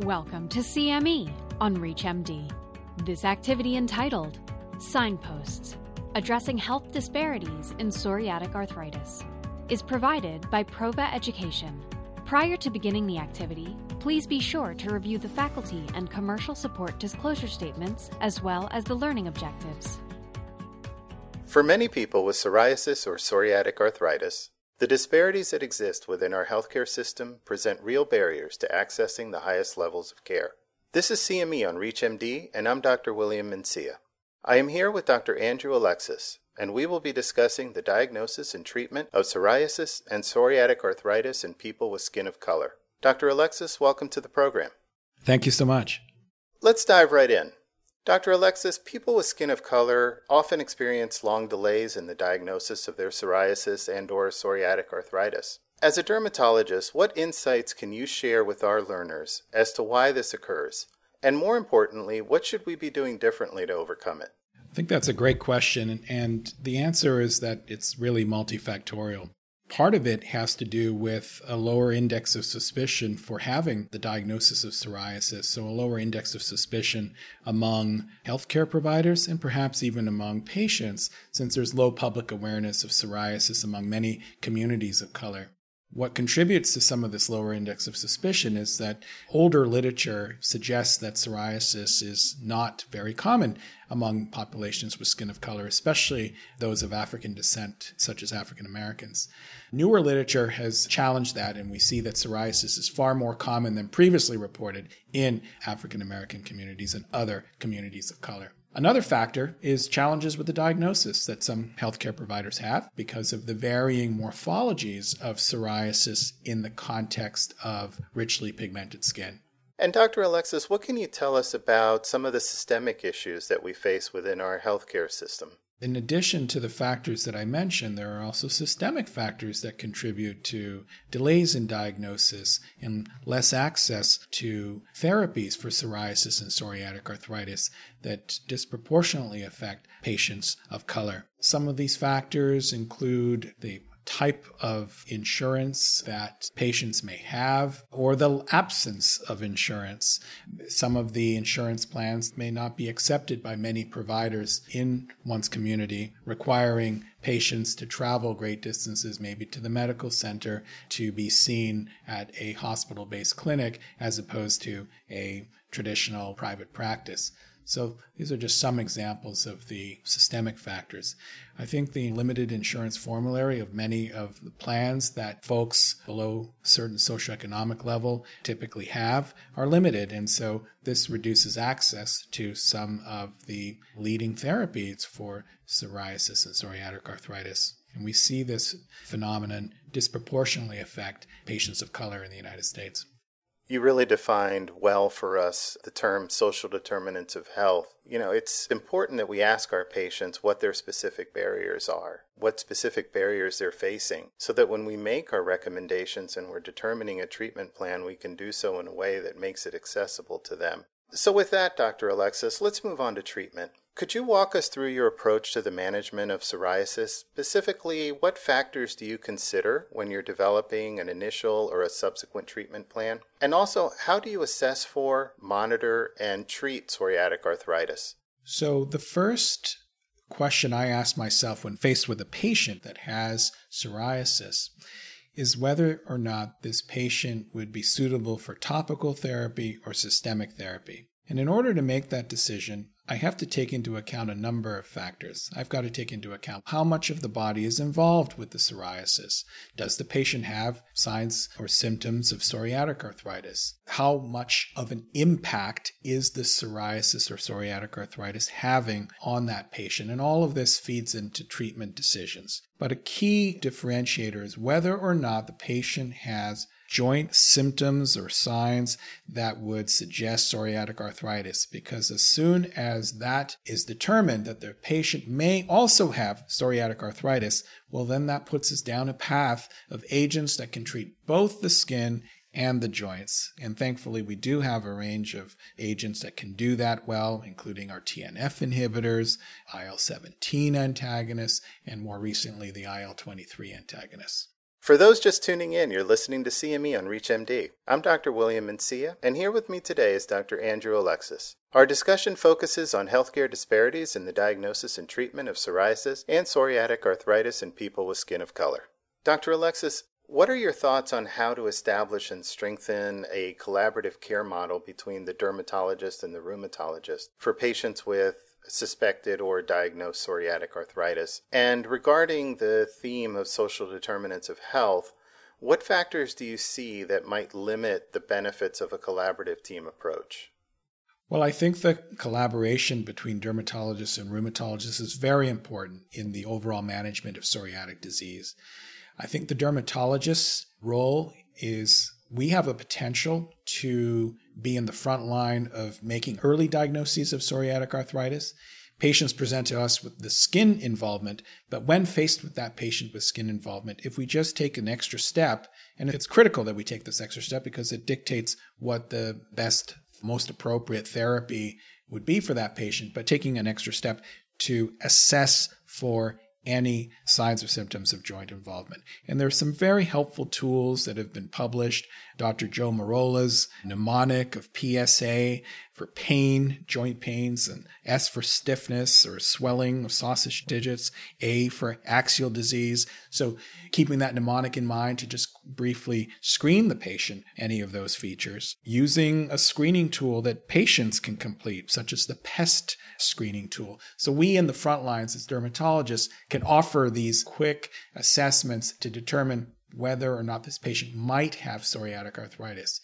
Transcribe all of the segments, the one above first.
Welcome to CME on ReachMD. This activity entitled PsignPosts Addressing Health Disparities in Psoriatic Arthritis is provided by Prova Education. Prior to beginning the activity, please be sure to review the faculty and commercial support disclosure statements as well as the learning objectives. For many people with psoriasis or psoriatic arthritis, the disparities that exist within our healthcare system present real barriers to accessing the highest levels of care. This is CME on ReachMD, and I'm Dr. William Mencia. I am here with Dr. Andrew Alexis, and we will be discussing the diagnosis and treatment of psoriasis and psoriatic arthritis in people with skin of color. Dr. Alexis, welcome to the program. Thank you so much. Let's dive right in. Dr. Alexis, people with skin of color often experience long delays in the diagnosis of their psoriasis and or psoriatic arthritis. As a dermatologist, what insights can you share with our learners as to why this occurs? And more importantly, what should we be doing differently to overcome it? I think that's a great question. And the answer is that it's really multifactorial. Part of it has to do with a lower index of suspicion for having the diagnosis of psoriasis. So, a lower index of suspicion among healthcare providers and perhaps even among patients, since there's low public awareness of psoriasis among many communities of color. What contributes to some of this lower index of suspicion is that older literature suggests that psoriasis is not very common among populations with skin of color, especially those of African descent, such as African Americans. Newer literature has challenged that, and we see that psoriasis is far more common than previously reported in African American communities and other communities of color. Another factor is challenges with the diagnosis that some healthcare providers have because of the varying morphologies of psoriasis in the context of richly pigmented skin. And Dr. Alexis, what can you tell us about some of the systemic issues that we face within our healthcare system? In addition to the factors that I mentioned, there are also systemic factors that contribute to delays in diagnosis and less access to therapies for psoriasis and psoriatic arthritis that disproportionately affect patients of color. Some of these factors include the type of insurance that patients may have or the absence of insurance. Some of the insurance plans may not be accepted by many providers in one's community, requiring patients to travel great distances, maybe to the medical center, to be seen at a hospital based clinic as opposed to a traditional private practice. So these are just some examples of the systemic factors. I think the limited insurance formulary of many of the plans that folks below certain socioeconomic level typically have are limited. And so this reduces access to some of the leading therapies for psoriasis and psoriatic arthritis. And we see this phenomenon disproportionately affect patients of color in the United States. You really defined well for us the term social determinants of health. You know, it's important that we ask our patients what their specific barriers are, what specific barriers they're facing, so that when we make our recommendations and we're determining a treatment plan, we can do so in a way that makes it accessible to them. So, with that, Dr. Alexis, let's move on to treatment. Could you walk us through your approach to the management of psoriasis? Specifically, what factors do you consider when you're developing an initial or a subsequent treatment plan? And also, how do you assess for, monitor, and treat psoriatic arthritis? So, the first question I ask myself when faced with a patient that has psoriasis is whether or not this patient would be suitable for topical therapy or systemic therapy. And in order to make that decision, I have to take into account a number of factors. I've got to take into account how much of the body is involved with the psoriasis. Does the patient have signs or symptoms of psoriatic arthritis? How much of an impact is the psoriasis or psoriatic arthritis having on that patient? And all of this feeds into treatment decisions. But a key differentiator is whether or not the patient has joint symptoms or signs that would suggest psoriatic arthritis because as soon as that is determined that the patient may also have psoriatic arthritis, well, then that puts us down a path of agents that can treat both the skin and the joints. And thankfully, we do have a range of agents that can do that well, including our TNF inhibitors, IL 17 antagonists, and more recently, the IL 23 antagonists. For those just tuning in, you're listening to CME on ReachMD. I'm Dr. William Mencia, and here with me today is Dr. Andrew Alexis. Our discussion focuses on healthcare disparities in the diagnosis and treatment of psoriasis and psoriatic arthritis in people with skin of color. Dr. Alexis, what are your thoughts on how to establish and strengthen a collaborative care model between the dermatologist and the rheumatologist for patients with suspected or diagnosed psoriatic arthritis. And regarding the theme of social determinants of health, what factors do you see that might limit the benefits of a collaborative team approach? Well, I think the collaboration between dermatologists and rheumatologists is very important in the overall management of psoriatic disease. I think the dermatologist's role is we have a potential to be in the front line of making early diagnoses of psoriatic arthritis. Patients present to us with the skin involvement, but when faced with that patient with skin involvement, if we just take an extra step, and it's critical that we take this extra step because it dictates what the best, most appropriate therapy would be for that patient, but taking an extra step to assess for any signs or symptoms of joint involvement. And there are some very helpful tools that have been published. Dr. Joe Merola's mnemonic of PSA for pain, joint pains, and S for stiffness or swelling of sausage digits, A for axial disease. So keeping that mnemonic in mind to just briefly screen the patient any of those features using a screening tool that patients can complete, such as the PEST screening tool. So we in the front lines as dermatologists can offer these quick assessments to determine whether or not this patient might have psoriatic arthritis.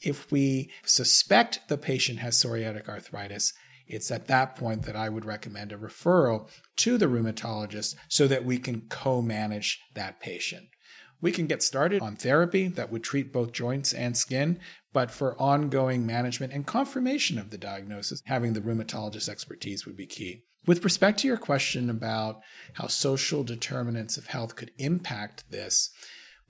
If we suspect the patient has psoriatic arthritis, it's at that point that I would recommend a referral to the rheumatologist so that we can co manage that patient. We can get started on therapy that would treat both joints and skin, but for ongoing management and confirmation of the diagnosis, having the rheumatologist expertise would be key. With respect to your question about how social determinants of health could impact this,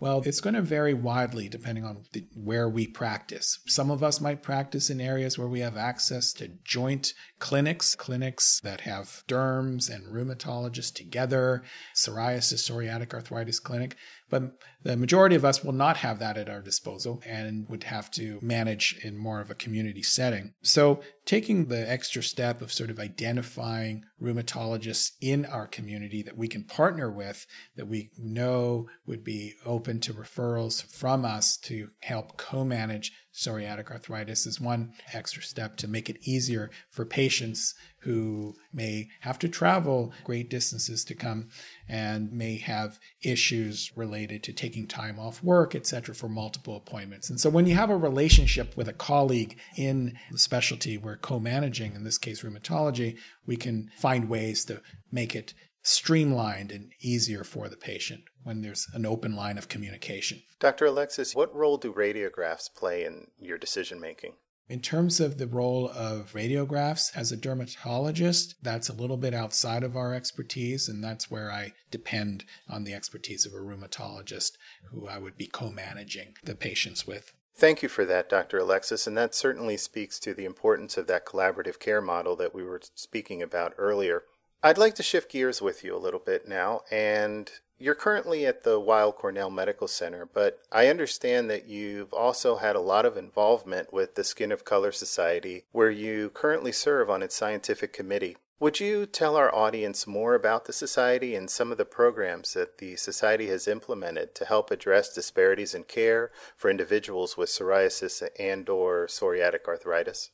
well, it's going to vary widely depending on the, where we practice. Some of us might practice in areas where we have access to joint clinics, clinics that have derms and rheumatologists together, psoriasis, psoriatic arthritis clinic. But the majority of us will not have that at our disposal and would have to manage in more of a community setting. So, taking the extra step of sort of identifying rheumatologists in our community that we can partner with, that we know would be open to referrals from us to help co manage psoriatic arthritis is one extra step to make it easier for patients who may have to travel great distances to come and may have issues related to taking time off work, etc., for multiple appointments. And so when you have a relationship with a colleague in the specialty we're co-managing, in this case rheumatology, we can find ways to make it streamlined and easier for the patient when there's an open line of communication. Dr. Alexis, what role do radiographs play in your decision making? In terms of the role of radiographs as a dermatologist, that's a little bit outside of our expertise, and that's where I depend on the expertise of a rheumatologist who I would be co managing the patients with. Thank you for that, Dr. Alexis, and that certainly speaks to the importance of that collaborative care model that we were speaking about earlier. I'd like to shift gears with you a little bit now and you're currently at the Weill Cornell Medical Center, but I understand that you've also had a lot of involvement with the Skin of Color Society, where you currently serve on its scientific committee. Would you tell our audience more about the Society and some of the programs that the Society has implemented to help address disparities in care for individuals with psoriasis and or psoriatic arthritis?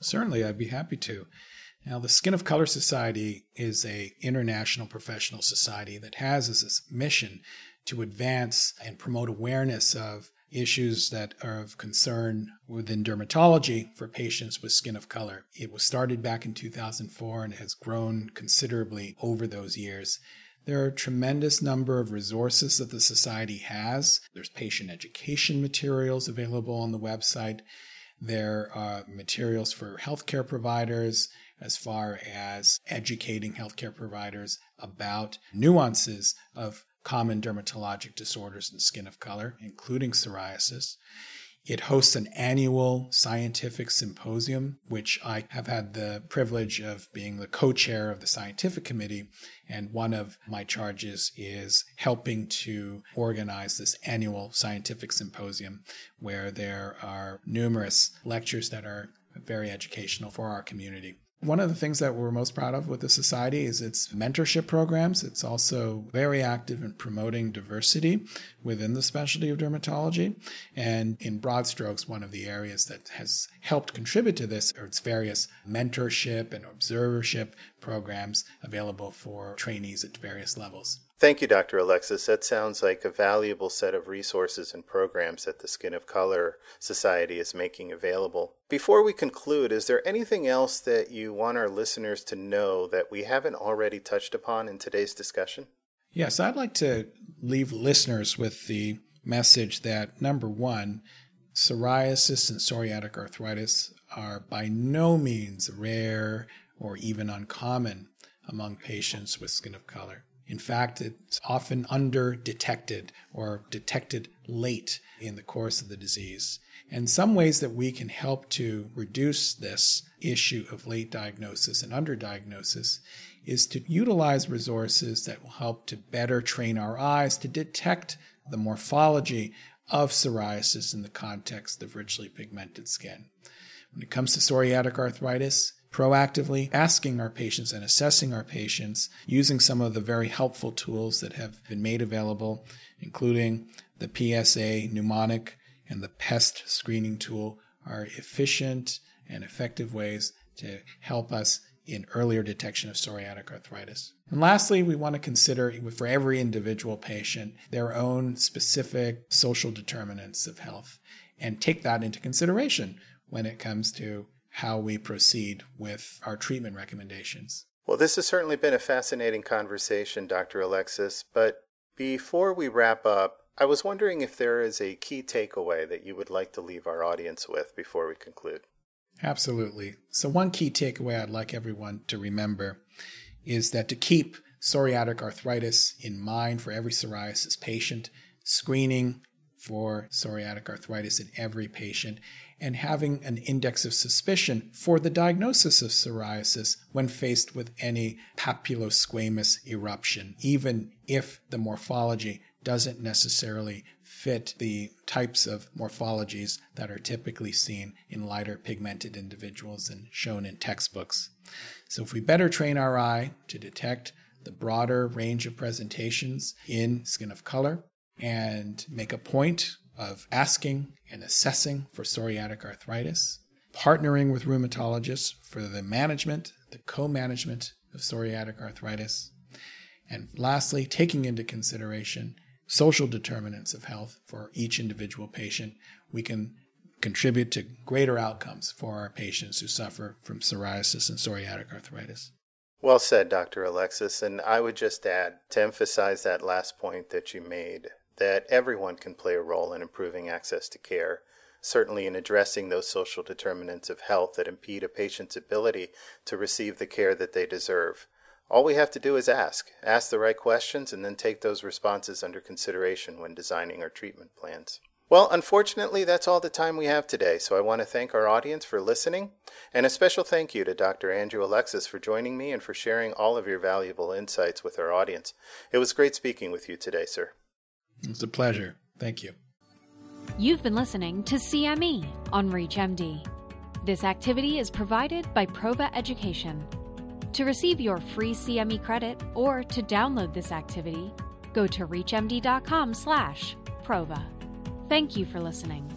Certainly, I'd be happy to. Now, the Skin of Color Society is a international professional society that has as its mission to advance and promote awareness of issues that are of concern within dermatology for patients with skin of color. It was started back in 2004 and has grown considerably over those years. There are a tremendous number of resources that the society has. There's patient education materials available on the website. There are materials for healthcare providers as far as educating healthcare providers about nuances of common dermatologic disorders and skin of color, including psoriasis. It hosts an annual scientific symposium, which I have had the privilege of being the co chair of the scientific committee. And one of my charges is helping to organize this annual scientific symposium where there are numerous lectures that are very educational for our community. One of the things that we're most proud of with the Society is its mentorship programs. It's also very active in promoting diversity within the specialty of dermatology. And in broad strokes, one of the areas that has helped contribute to this are its various mentorship and observership programs available for trainees at various levels. Thank you, Dr. Alexis. That sounds like a valuable set of resources and programs that the Skin of Color Society is making available. Before we conclude, is there anything else that you want our listeners to know that we haven't already touched upon in today's discussion? Yes, I'd like to leave listeners with the message that number one, psoriasis and psoriatic arthritis are by no means rare or even uncommon among patients with skin of color. In fact, it's often under detected or detected late in the course of the disease. And some ways that we can help to reduce this issue of late diagnosis and underdiagnosis is to utilize resources that will help to better train our eyes to detect the morphology of psoriasis in the context of richly pigmented skin. When it comes to psoriatic arthritis, proactively asking our patients and assessing our patients using some of the very helpful tools that have been made available, including the PSA mnemonic and the PEST screening tool, are efficient and effective ways to help us in earlier detection of psoriatic arthritis. And lastly, we want to consider for every individual patient their own specific social determinants of health and take that into consideration when it comes to how we proceed with our treatment recommendations. Well, this has certainly been a fascinating conversation, Dr. Alexis. But before we wrap up, I was wondering if there is a key takeaway that you would like to leave our audience with before we conclude. Absolutely. So, one key takeaway I'd like everyone to remember is that to keep psoriatic arthritis in mind for every psoriasis patient, screening for psoriatic arthritis in every patient, and having an index of suspicion for the diagnosis of psoriasis when faced with any papulosquamous eruption, even if the morphology doesn't necessarily fit the types of morphologies that are typically seen in lighter pigmented individuals and shown in textbooks. So, if we better train our eye to detect the broader range of presentations in skin of color and make a point of asking and assessing for psoriatic arthritis, partnering with rheumatologists for the management, the co management of psoriatic arthritis, and lastly, taking into consideration social determinants of health for each individual patient, we can contribute to greater outcomes for our patients who suffer from psoriasis and psoriatic arthritis. Well said, Dr. Alexis. And I would just add to emphasize that last point that you made that everyone can play a role in improving access to care, certainly in addressing those social determinants of health that impede a patient's ability to receive the care that they deserve. All we have to do is ask, ask the right questions, and then take those responses under consideration when designing our treatment plans. Well, unfortunately, that's all the time we have today, so I want to thank our audience for listening, and a special thank you to Dr. Andrew Alexis for joining me and for sharing all of your valuable insights with our audience. It was great speaking with you today, sir. It's a pleasure. Thank you. You've been listening to CME on ReachMD. This activity is provided by Prova Education. To receive your free CME credit or to download this activity, go to reachmd.com/prova. Thank you for listening.